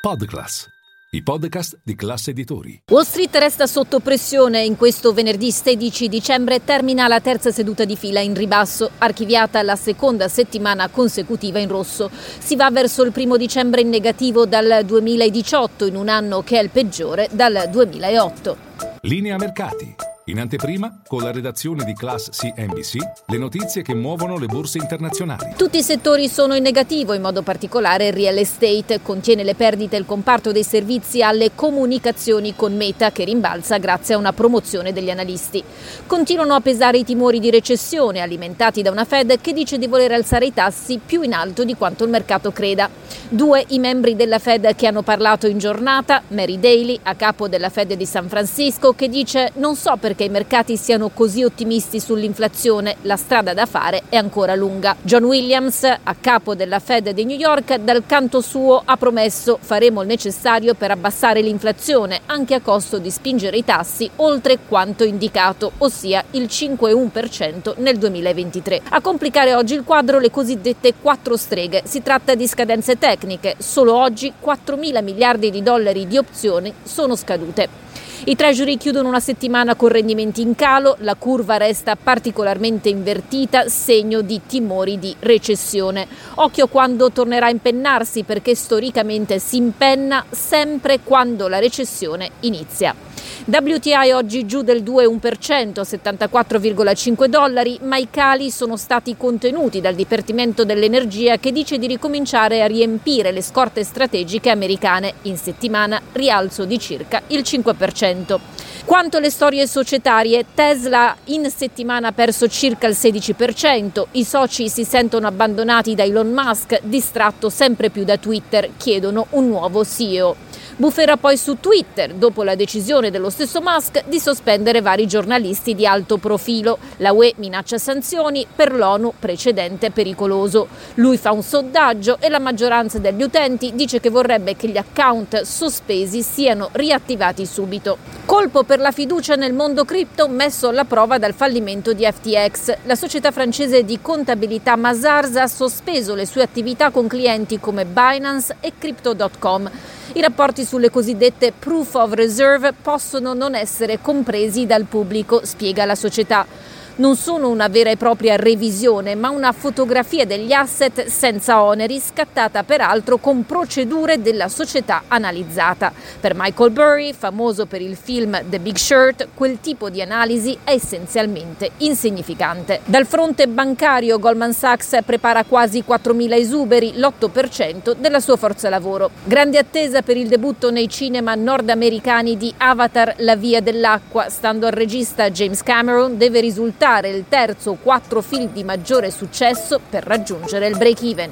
Podclass, i podcast di classe editori. Wall Street resta sotto pressione. In questo venerdì 16 dicembre termina la terza seduta di fila in ribasso, archiviata la seconda settimana consecutiva in rosso. Si va verso il primo dicembre in negativo dal 2018, in un anno che è il peggiore dal 2008. Linea mercati. In anteprima, con la redazione di Class CNBC, le notizie che muovono le borse internazionali. Tutti i settori sono in negativo, in modo particolare il real estate. Contiene le perdite il comparto dei servizi alle comunicazioni con Meta, che rimbalza grazie a una promozione degli analisti. Continuano a pesare i timori di recessione, alimentati da una Fed che dice di voler alzare i tassi più in alto di quanto il mercato creda. Due i membri della Fed che hanno parlato in giornata, Mary Daly, a capo della Fed di San Francisco, che dice non so perché che i mercati siano così ottimisti sull'inflazione, la strada da fare è ancora lunga. John Williams, a capo della Fed di New York, dal canto suo ha promesso faremo il necessario per abbassare l'inflazione, anche a costo di spingere i tassi oltre quanto indicato, ossia il 5,1% nel 2023. A complicare oggi il quadro le cosiddette quattro streghe. Si tratta di scadenze tecniche. Solo oggi 4 mila miliardi di dollari di opzioni sono scadute. I treasury chiudono una settimana con rendimenti in calo, la curva resta particolarmente invertita, segno di timori di recessione. Occhio quando tornerà a impennarsi perché storicamente si impenna sempre quando la recessione inizia. WTI oggi giù del 2,1%, 74,5 dollari, ma i cali sono stati contenuti dal Dipartimento dell'Energia che dice di ricominciare a riempire le scorte strategiche americane. In settimana rialzo di circa il 5%. Quanto alle storie societarie, Tesla in settimana ha perso circa il 16%, i soci si sentono abbandonati da Elon Musk, distratto sempre più da Twitter, chiedono un nuovo CEO. Bufferà poi su Twitter dopo la decisione dello stesso Musk di sospendere vari giornalisti di alto profilo. La UE minaccia sanzioni per l'ONU precedente pericoloso. Lui fa un sondaggio e la maggioranza degli utenti dice che vorrebbe che gli account sospesi siano riattivati subito. Colpo per la fiducia nel mondo cripto messo alla prova dal fallimento di FTX. La società francese di contabilità Mazars ha sospeso le sue attività con clienti come Binance e Crypto.com. I rapporti sulle cosiddette proof of reserve possono non essere compresi dal pubblico, spiega la società non sono una vera e propria revisione, ma una fotografia degli asset senza oneri, scattata peraltro con procedure della società analizzata. Per Michael Burry, famoso per il film The Big Shirt, quel tipo di analisi è essenzialmente insignificante. Dal fronte bancario, Goldman Sachs prepara quasi 4.000 esuberi, l'8% della sua forza lavoro. Grande attesa per il debutto nei cinema nordamericani di Avatar La via dell'acqua, stando al regista James Cameron, deve risultare il terzo o quattro film di maggiore successo per raggiungere il break-even.